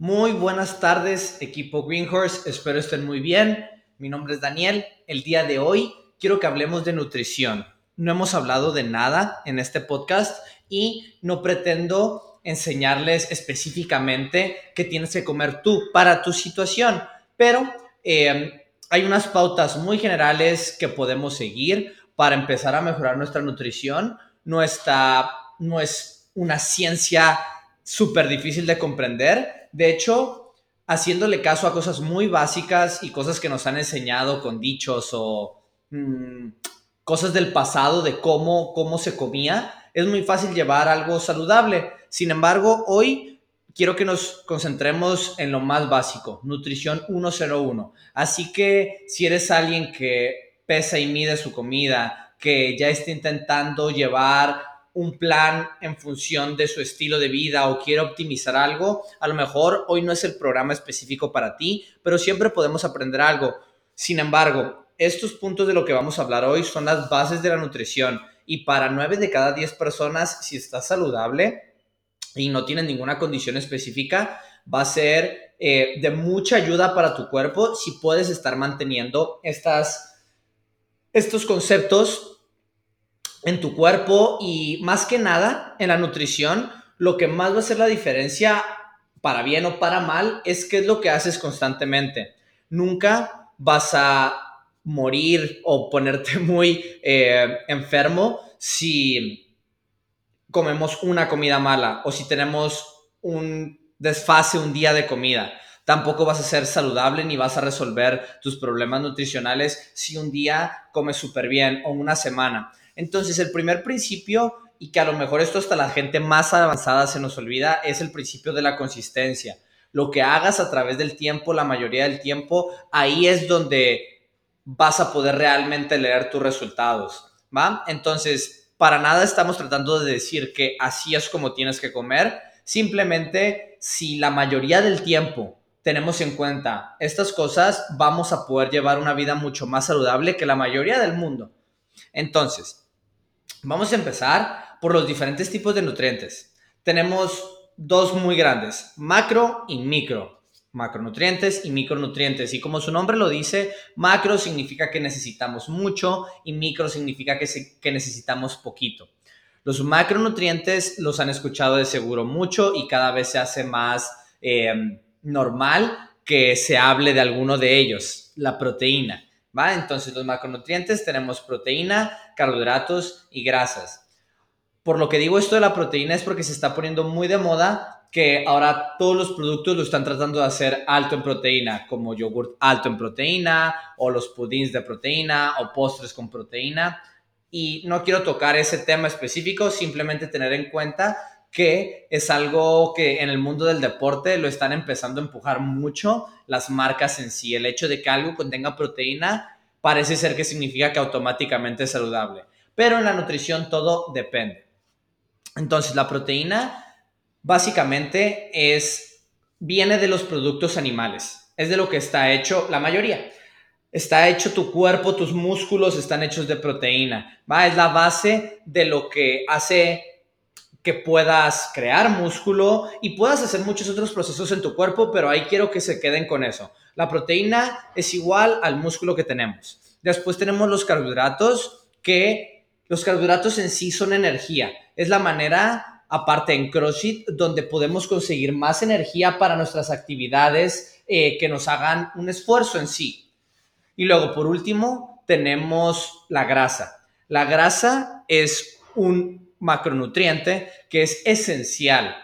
Muy buenas tardes, equipo Greenhorse. Espero estén muy bien. Mi nombre es Daniel. El día de hoy quiero que hablemos de nutrición. No hemos hablado de nada en este podcast y no pretendo enseñarles específicamente qué tienes que comer tú para tu situación, pero eh, hay unas pautas muy generales que podemos seguir para empezar a mejorar nuestra nutrición. No, no es una ciencia súper difícil de comprender, de hecho, haciéndole caso a cosas muy básicas y cosas que nos han enseñado con dichos o mm, cosas del pasado de cómo, cómo se comía, es muy fácil llevar algo saludable. Sin embargo, hoy quiero que nos concentremos en lo más básico, nutrición 101. Así que si eres alguien que pesa y mide su comida, que ya está intentando llevar un plan en función de su estilo de vida o quiere optimizar algo, a lo mejor hoy no es el programa específico para ti, pero siempre podemos aprender algo. Sin embargo, estos puntos de lo que vamos a hablar hoy son las bases de la nutrición y para 9 de cada 10 personas, si estás saludable y no tienes ninguna condición específica, va a ser eh, de mucha ayuda para tu cuerpo si puedes estar manteniendo estas, estos conceptos en tu cuerpo y más que nada en la nutrición, lo que más va a hacer la diferencia para bien o para mal es qué es lo que haces constantemente. Nunca vas a morir o ponerte muy eh, enfermo si comemos una comida mala o si tenemos un desfase un día de comida. Tampoco vas a ser saludable ni vas a resolver tus problemas nutricionales si un día comes súper bien o una semana. Entonces, el primer principio, y que a lo mejor esto hasta la gente más avanzada se nos olvida, es el principio de la consistencia. Lo que hagas a través del tiempo, la mayoría del tiempo, ahí es donde vas a poder realmente leer tus resultados, ¿va? Entonces, para nada estamos tratando de decir que así es como tienes que comer, simplemente si la mayoría del tiempo tenemos en cuenta estas cosas, vamos a poder llevar una vida mucho más saludable que la mayoría del mundo. Entonces, Vamos a empezar por los diferentes tipos de nutrientes. Tenemos dos muy grandes, macro y micro. Macronutrientes y micronutrientes. Y como su nombre lo dice, macro significa que necesitamos mucho y micro significa que, necesitamos poquito. Los macronutrientes los han escuchado de seguro mucho y cada vez se hace más eh, normal que se hable de alguno de ellos, la proteína. Entonces los macronutrientes tenemos proteína, carbohidratos y grasas. Por lo que digo esto de la proteína es porque se está poniendo muy de moda que ahora todos los productos lo están tratando de hacer alto en proteína, como yogurt alto en proteína, o los pudins de proteína, o postres con proteína. Y no quiero tocar ese tema específico, simplemente tener en cuenta que es algo que en el mundo del deporte lo están empezando a empujar mucho las marcas en sí. El hecho de que algo contenga proteína parece ser que significa que automáticamente es saludable. Pero en la nutrición todo depende. Entonces, la proteína básicamente es viene de los productos animales. Es de lo que está hecho la mayoría. Está hecho tu cuerpo, tus músculos están hechos de proteína. ¿va? Es la base de lo que hace que puedas crear músculo y puedas hacer muchos otros procesos en tu cuerpo, pero ahí quiero que se queden con eso. La proteína es igual al músculo que tenemos. Después tenemos los carbohidratos, que los carbohidratos en sí son energía. Es la manera, aparte en CrossFit, donde podemos conseguir más energía para nuestras actividades eh, que nos hagan un esfuerzo en sí. Y luego, por último, tenemos la grasa. La grasa es un macronutriente que es esencial.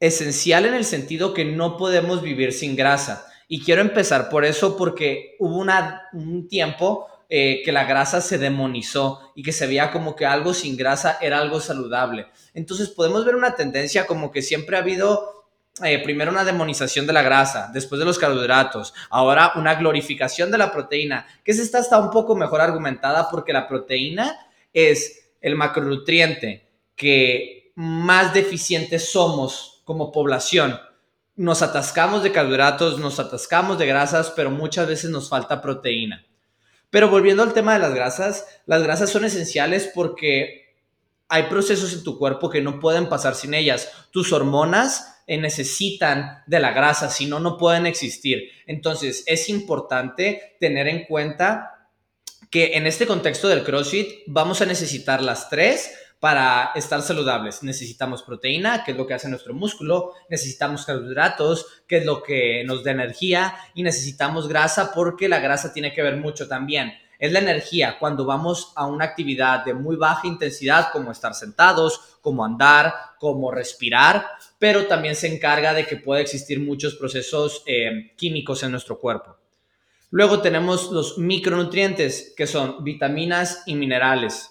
Esencial en el sentido que no podemos vivir sin grasa. Y quiero empezar por eso porque hubo un tiempo eh, que la grasa se demonizó y que se veía como que algo sin grasa era algo saludable. Entonces podemos ver una tendencia como que siempre ha habido eh, primero una demonización de la grasa, después de los carbohidratos, ahora una glorificación de la proteína, que esta está un poco mejor argumentada porque la proteína es el macronutriente que más deficientes somos como población. Nos atascamos de carbohidratos, nos atascamos de grasas, pero muchas veces nos falta proteína. Pero volviendo al tema de las grasas, las grasas son esenciales porque hay procesos en tu cuerpo que no pueden pasar sin ellas. Tus hormonas necesitan de la grasa, si no, no pueden existir. Entonces, es importante tener en cuenta que en este contexto del CrossFit vamos a necesitar las tres para estar saludables. Necesitamos proteína, que es lo que hace nuestro músculo, necesitamos carbohidratos, que es lo que nos da energía, y necesitamos grasa porque la grasa tiene que ver mucho también. Es la energía cuando vamos a una actividad de muy baja intensidad, como estar sentados, como andar, como respirar, pero también se encarga de que puede existir muchos procesos eh, químicos en nuestro cuerpo. Luego tenemos los micronutrientes, que son vitaminas y minerales.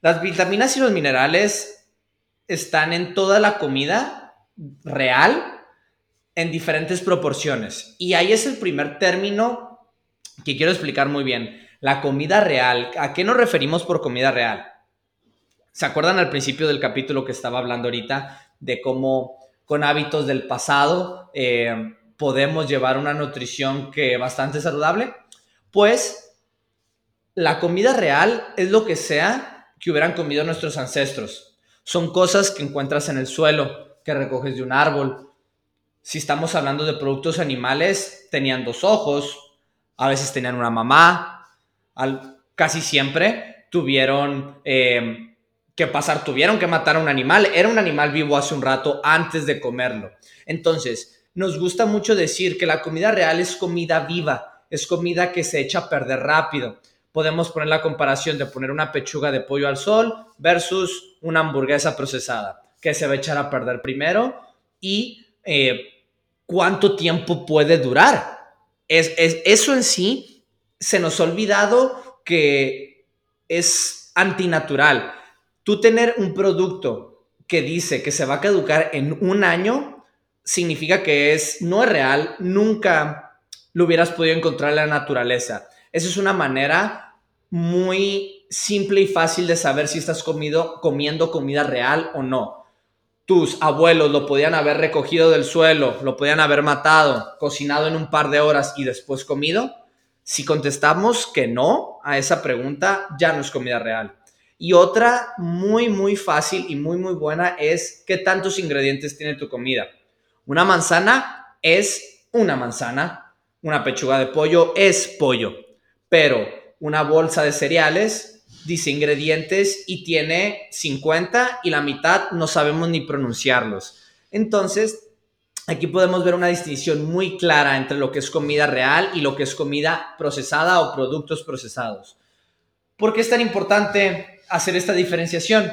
Las vitaminas y los minerales están en toda la comida real en diferentes proporciones. Y ahí es el primer término que quiero explicar muy bien. La comida real. ¿A qué nos referimos por comida real? ¿Se acuerdan al principio del capítulo que estaba hablando ahorita de cómo con hábitos del pasado eh, podemos llevar una nutrición que bastante saludable? Pues la comida real es lo que sea que hubieran comido nuestros ancestros. Son cosas que encuentras en el suelo, que recoges de un árbol. Si estamos hablando de productos animales, tenían dos ojos, a veces tenían una mamá, casi siempre tuvieron eh, que pasar, tuvieron que matar a un animal. Era un animal vivo hace un rato antes de comerlo. Entonces, nos gusta mucho decir que la comida real es comida viva, es comida que se echa a perder rápido podemos poner la comparación de poner una pechuga de pollo al sol versus una hamburguesa procesada, que se va a echar a perder primero y eh, cuánto tiempo puede durar. Es, eso en sí se nos ha olvidado que es antinatural. Tú tener un producto que dice que se va a caducar en un año significa que es no es real, nunca lo hubieras podido encontrar en la naturaleza. Esa es una manera muy simple y fácil de saber si estás comido, comiendo comida real o no. Tus abuelos lo podían haber recogido del suelo, lo podían haber matado, cocinado en un par de horas y después comido. Si contestamos que no a esa pregunta, ya no es comida real. Y otra muy, muy fácil y muy, muy buena es qué tantos ingredientes tiene tu comida. Una manzana es una manzana, una pechuga de pollo es pollo, pero una bolsa de cereales, dice ingredientes y tiene 50 y la mitad no sabemos ni pronunciarlos. Entonces, aquí podemos ver una distinción muy clara entre lo que es comida real y lo que es comida procesada o productos procesados. ¿Por qué es tan importante hacer esta diferenciación?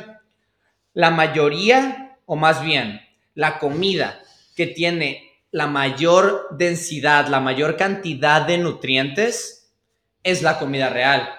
La mayoría, o más bien, la comida que tiene la mayor densidad, la mayor cantidad de nutrientes, es la comida real,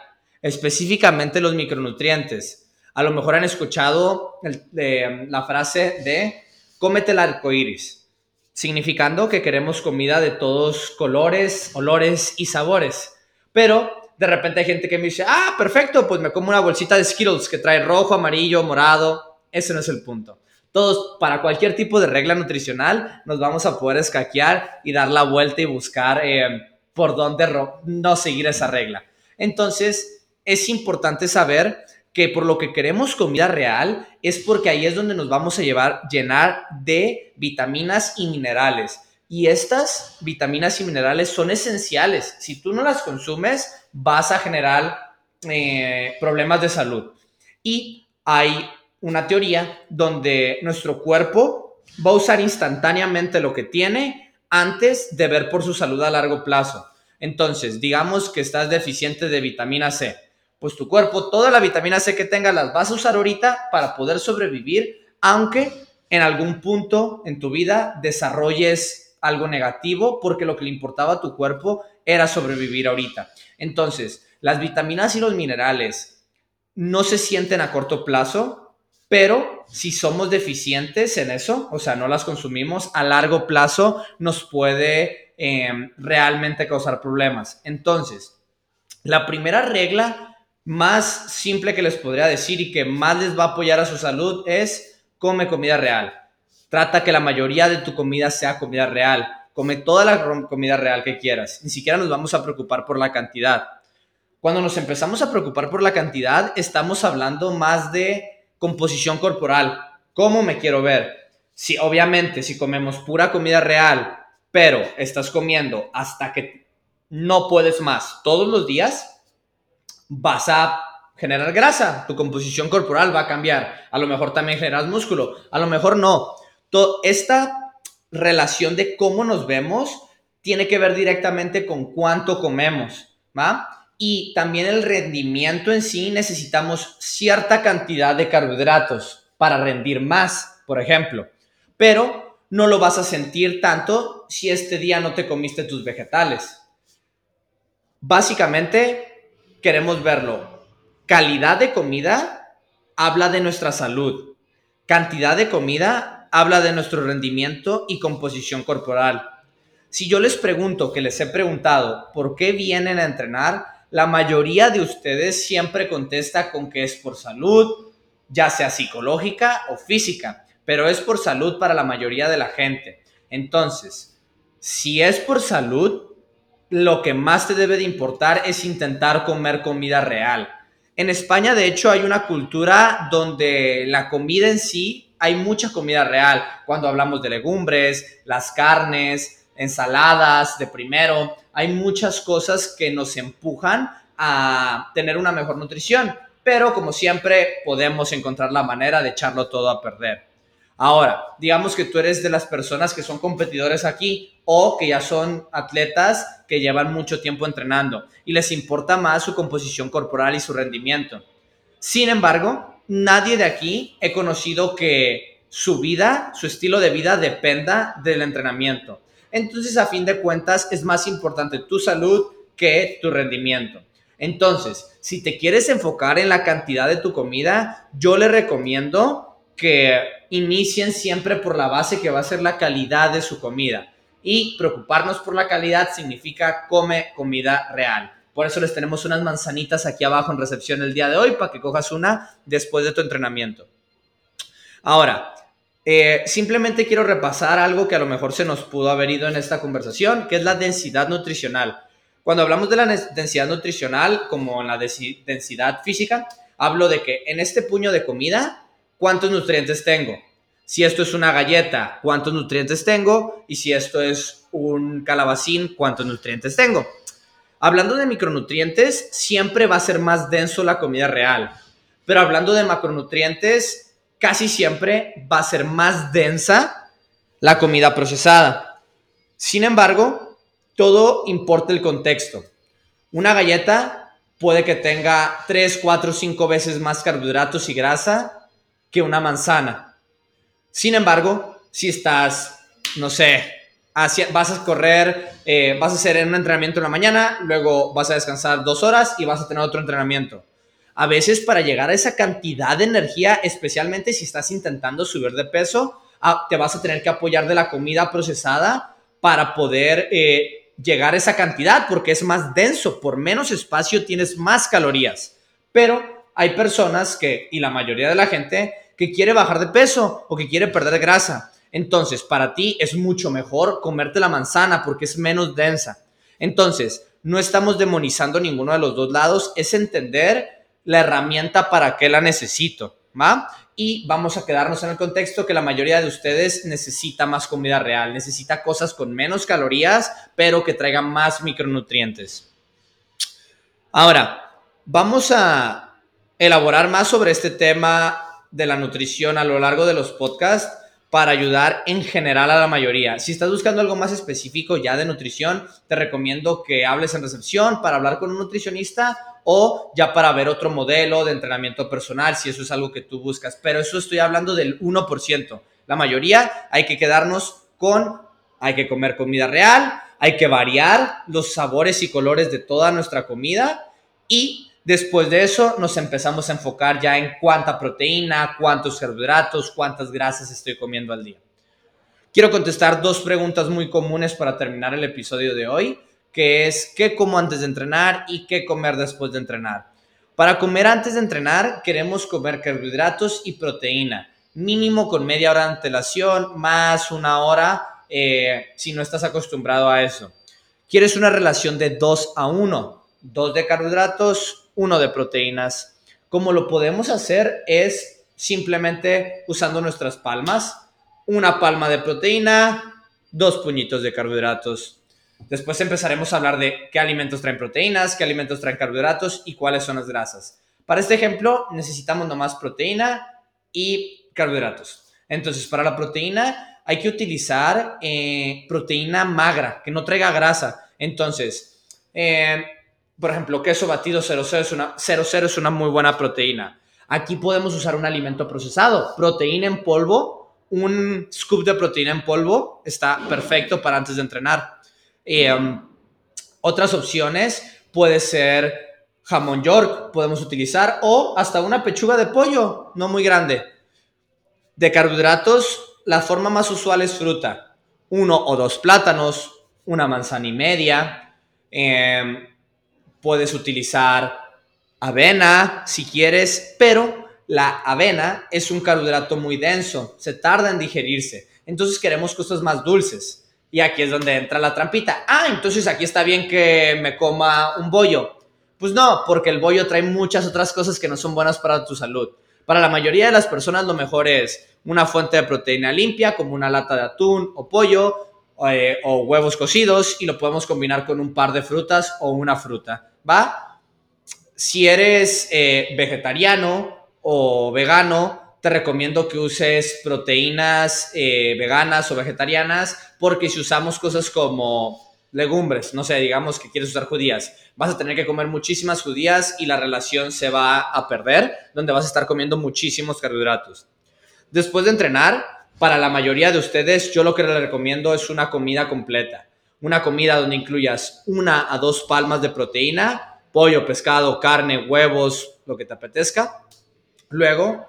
específicamente los micronutrientes. A lo mejor han escuchado la frase de cómete el arco iris, significando que queremos comida de todos colores, olores y sabores. Pero de repente hay gente que me dice, ah, perfecto, pues me como una bolsita de Skittles que trae rojo, amarillo, morado. Ese no es el punto. Todos, para cualquier tipo de regla nutricional, nos vamos a poder escaquear y dar la vuelta y buscar. Eh, por dónde no seguir esa regla. Entonces, es importante saber que por lo que queremos comida real es porque ahí es donde nos vamos a llevar, llenar de vitaminas y minerales. Y estas vitaminas y minerales son esenciales. Si tú no las consumes, vas a generar eh, problemas de salud. Y hay una teoría donde nuestro cuerpo va a usar instantáneamente lo que tiene antes de ver por su salud a largo plazo. Entonces, digamos que estás deficiente de vitamina C, pues tu cuerpo, toda la vitamina C que tenga, las vas a usar ahorita para poder sobrevivir, aunque en algún punto en tu vida desarrolles algo negativo, porque lo que le importaba a tu cuerpo era sobrevivir ahorita. Entonces, las vitaminas y los minerales no se sienten a corto plazo, pero si somos deficientes en eso, o sea, no las consumimos, a largo plazo nos puede em, realmente causar problemas. Entonces, la primera regla más simple que les podría decir y que más les va a apoyar a su salud es come comida real. Trata que la mayoría de tu comida sea comida real. Come toda la comida real que quieras. Ni siquiera nos vamos a preocupar por la cantidad. Cuando nos empezamos a preocupar por la cantidad, estamos hablando más de composición corporal, cómo me quiero ver. Si obviamente si comemos pura comida real, pero estás comiendo hasta que no puedes más todos los días, vas a generar grasa, tu composición corporal va a cambiar, a lo mejor también generas músculo, a lo mejor no. esta relación de cómo nos vemos tiene que ver directamente con cuánto comemos, ¿va? Y también el rendimiento en sí necesitamos cierta cantidad de carbohidratos para rendir más, por ejemplo, pero no lo vas a sentir tanto si este día no te comiste tus vegetales. Básicamente, queremos verlo. Calidad de comida habla de nuestra salud. Cantidad de comida habla de nuestro rendimiento y composición corporal. Si yo les pregunto, que les he preguntado, ¿por qué vienen a entrenar? La mayoría de ustedes siempre contesta con que es por salud, ya sea psicológica o física, pero es por salud para la mayoría de la gente. Entonces, si es por salud, lo que más te debe de importar es intentar comer comida real. En España, de hecho, hay una cultura donde la comida en sí, hay mucha comida real. Cuando hablamos de legumbres, las carnes, ensaladas de primero, hay muchas cosas que nos empujan a tener una mejor nutrición. Pero como siempre, podemos encontrar la manera de echarlo todo a perder. Ahora, digamos que tú eres de las personas que son competidores aquí o que ya son atletas que llevan mucho tiempo entrenando y les importa más su composición corporal y su rendimiento. Sin embargo, nadie de aquí he conocido que su vida, su estilo de vida dependa del entrenamiento. Entonces, a fin de cuentas, es más importante tu salud que tu rendimiento. Entonces, si te quieres enfocar en la cantidad de tu comida, yo le recomiendo que inicien siempre por la base que va a ser la calidad de su comida. Y preocuparnos por la calidad significa come comida real. Por eso les tenemos unas manzanitas aquí abajo en recepción el día de hoy para que cojas una después de tu entrenamiento. Ahora, eh, simplemente quiero repasar algo que a lo mejor se nos pudo haber ido en esta conversación, que es la densidad nutricional. Cuando hablamos de la densidad nutricional, como en la densidad física, hablo de que en este puño de comida cuántos nutrientes tengo. Si esto es una galleta, cuántos nutrientes tengo. Y si esto es un calabacín, cuántos nutrientes tengo. Hablando de micronutrientes, siempre va a ser más denso la comida real. Pero hablando de macronutrientes, casi siempre va a ser más densa la comida procesada. Sin embargo, todo importa el contexto. Una galleta puede que tenga 3, 4, 5 veces más carbohidratos y grasa que una manzana. Sin embargo, si estás, no sé, vas a correr, eh, vas a hacer un entrenamiento en la mañana, luego vas a descansar dos horas y vas a tener otro entrenamiento. A veces para llegar a esa cantidad de energía, especialmente si estás intentando subir de peso, ah, te vas a tener que apoyar de la comida procesada para poder eh, llegar a esa cantidad porque es más denso, por menos espacio tienes más calorías. Pero hay personas que, y la mayoría de la gente, que quiere bajar de peso o que quiere perder grasa. Entonces, para ti es mucho mejor comerte la manzana porque es menos densa. Entonces, no estamos demonizando ninguno de los dos lados, es entender la herramienta para qué la necesito, ¿va? Y vamos a quedarnos en el contexto que la mayoría de ustedes necesita más comida real, necesita cosas con menos calorías, pero que traigan más micronutrientes. Ahora, vamos a elaborar más sobre este tema de la nutrición a lo largo de los podcasts para ayudar en general a la mayoría. Si estás buscando algo más específico ya de nutrición, te recomiendo que hables en recepción para hablar con un nutricionista o ya para ver otro modelo de entrenamiento personal, si eso es algo que tú buscas. Pero eso estoy hablando del 1%. La mayoría hay que quedarnos con, hay que comer comida real, hay que variar los sabores y colores de toda nuestra comida y Después de eso nos empezamos a enfocar ya en cuánta proteína, cuántos carbohidratos, cuántas grasas estoy comiendo al día. Quiero contestar dos preguntas muy comunes para terminar el episodio de hoy, que es qué como antes de entrenar y qué comer después de entrenar. Para comer antes de entrenar queremos comer carbohidratos y proteína, mínimo con media hora de antelación, más una hora eh, si no estás acostumbrado a eso. Quieres una relación de 2 a 1, 2 de carbohidratos, uno de proteínas. Como lo podemos hacer es simplemente usando nuestras palmas. una palma de proteína, dos puñitos de carbohidratos. Después empezaremos a hablar de qué alimentos traen proteínas, qué alimentos traen carbohidratos y cuáles son las grasas. Para este ejemplo necesitamos nomás proteína y carbohidratos. Entonces, para la proteína hay que utilizar eh, proteína magra, que no traiga grasa. Entonces, eh, por ejemplo, queso batido 00 es, una, 00 es una muy buena proteína. Aquí podemos usar un alimento procesado, proteína en polvo, un scoop de proteína en polvo está perfecto para antes de entrenar. Eh, um, otras opciones puede ser jamón york, podemos utilizar, o hasta una pechuga de pollo, no muy grande. De carbohidratos, la forma más usual es fruta, uno o dos plátanos, una manzana y media. Eh, Puedes utilizar avena si quieres, pero la avena es un carbohidrato muy denso, se tarda en digerirse. Entonces queremos cosas más dulces. Y aquí es donde entra la trampita. Ah, entonces aquí está bien que me coma un bollo. Pues no, porque el bollo trae muchas otras cosas que no son buenas para tu salud. Para la mayoría de las personas lo mejor es una fuente de proteína limpia, como una lata de atún o pollo, eh, o huevos cocidos, y lo podemos combinar con un par de frutas o una fruta. ¿va? Si eres eh, vegetariano o vegano, te recomiendo que uses proteínas eh, veganas o vegetarianas, porque si usamos cosas como legumbres, no sé, digamos que quieres usar judías, vas a tener que comer muchísimas judías y la relación se va a perder, donde vas a estar comiendo muchísimos carbohidratos. Después de entrenar, para la mayoría de ustedes, yo lo que les recomiendo es una comida completa una comida donde incluyas una a dos palmas de proteína, pollo, pescado, carne, huevos, lo que te apetezca. Luego,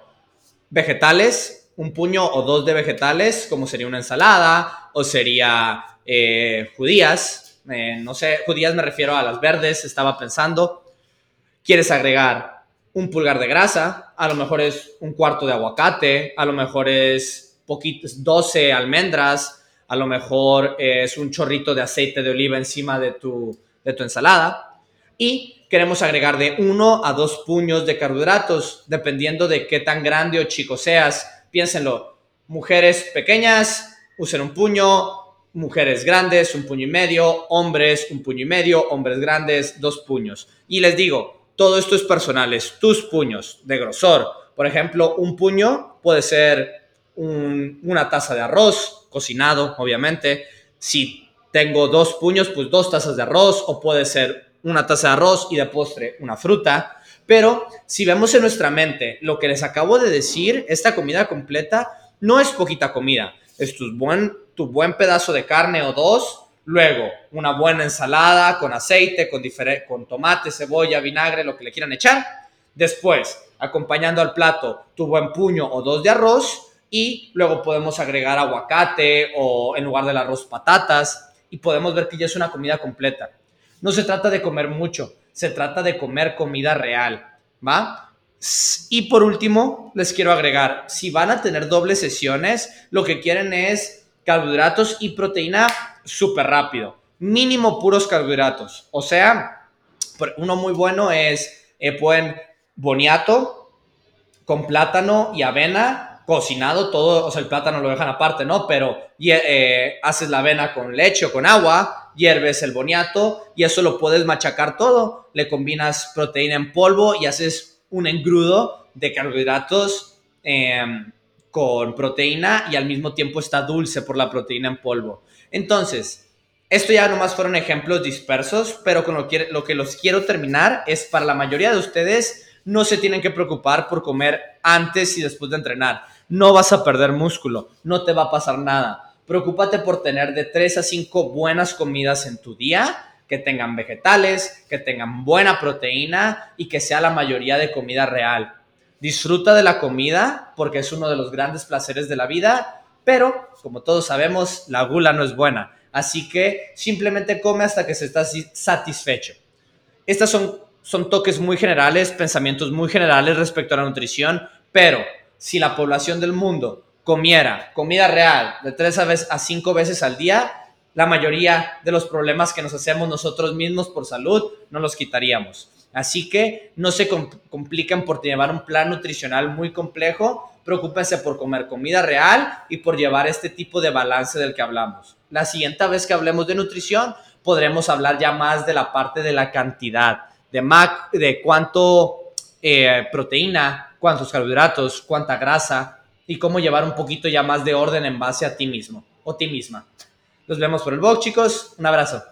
vegetales, un puño o dos de vegetales, como sería una ensalada o sería eh, judías. Eh, no sé, judías me refiero a las verdes, estaba pensando. Quieres agregar un pulgar de grasa, a lo mejor es un cuarto de aguacate, a lo mejor es poquitos, 12 almendras, a lo mejor es un chorrito de aceite de oliva encima de tu, de tu ensalada. Y queremos agregar de uno a dos puños de carbohidratos, dependiendo de qué tan grande o chico seas. Piénsenlo, mujeres pequeñas usen un puño, mujeres grandes un puño y medio, hombres un puño y medio, hombres grandes dos puños. Y les digo, todo esto es personal, es tus puños de grosor. Por ejemplo, un puño puede ser una taza de arroz cocinado, obviamente. Si tengo dos puños, pues dos tazas de arroz o puede ser una taza de arroz y de postre una fruta. Pero si vemos en nuestra mente lo que les acabo de decir, esta comida completa no es poquita comida, es tu buen, tu buen pedazo de carne o dos, luego una buena ensalada con aceite, con, con tomate, cebolla, vinagre, lo que le quieran echar. Después, acompañando al plato, tu buen puño o dos de arroz y luego podemos agregar aguacate o en lugar del arroz patatas y podemos ver que ya es una comida completa. No se trata de comer mucho, se trata de comer comida real, ¿va? Y por último, les quiero agregar, si van a tener dobles sesiones, lo que quieren es carbohidratos y proteína súper rápido, mínimo puros carbohidratos. O sea, uno muy bueno es, eh, pueden boniato con plátano y avena cocinado, todo, o sea, el plátano lo dejan aparte, ¿no? Pero eh, haces la avena con leche o con agua, hierves el boniato y eso lo puedes machacar todo. Le combinas proteína en polvo y haces un engrudo de carbohidratos em, con proteína y al mismo tiempo está dulce por la proteína en polvo. Entonces, esto ya nomás fueron ejemplos dispersos, pero con lo que, lo que los quiero terminar es para la mayoría de ustedes no se tienen que preocupar por comer antes y después de entrenar no vas a perder músculo, no te va a pasar nada. Preocúpate por tener de 3 a 5 buenas comidas en tu día, que tengan vegetales, que tengan buena proteína y que sea la mayoría de comida real. Disfruta de la comida porque es uno de los grandes placeres de la vida, pero como todos sabemos, la gula no es buena. Así que simplemente come hasta que se está satisfecho. Estas son, son toques muy generales, pensamientos muy generales respecto a la nutrición, pero si la población del mundo comiera comida real de tres a cinco veces al día, la mayoría de los problemas que nos hacemos nosotros mismos por salud no los quitaríamos. Así que no se compliquen por llevar un plan nutricional muy complejo, preocúpense por comer comida real y por llevar este tipo de balance del que hablamos. La siguiente vez que hablemos de nutrición, podremos hablar ya más de la parte de la cantidad, de, mac, de cuánto eh, proteína, cuántos carbohidratos, cuánta grasa y cómo llevar un poquito ya más de orden en base a ti mismo o ti misma. Nos vemos por el blog, chicos. Un abrazo.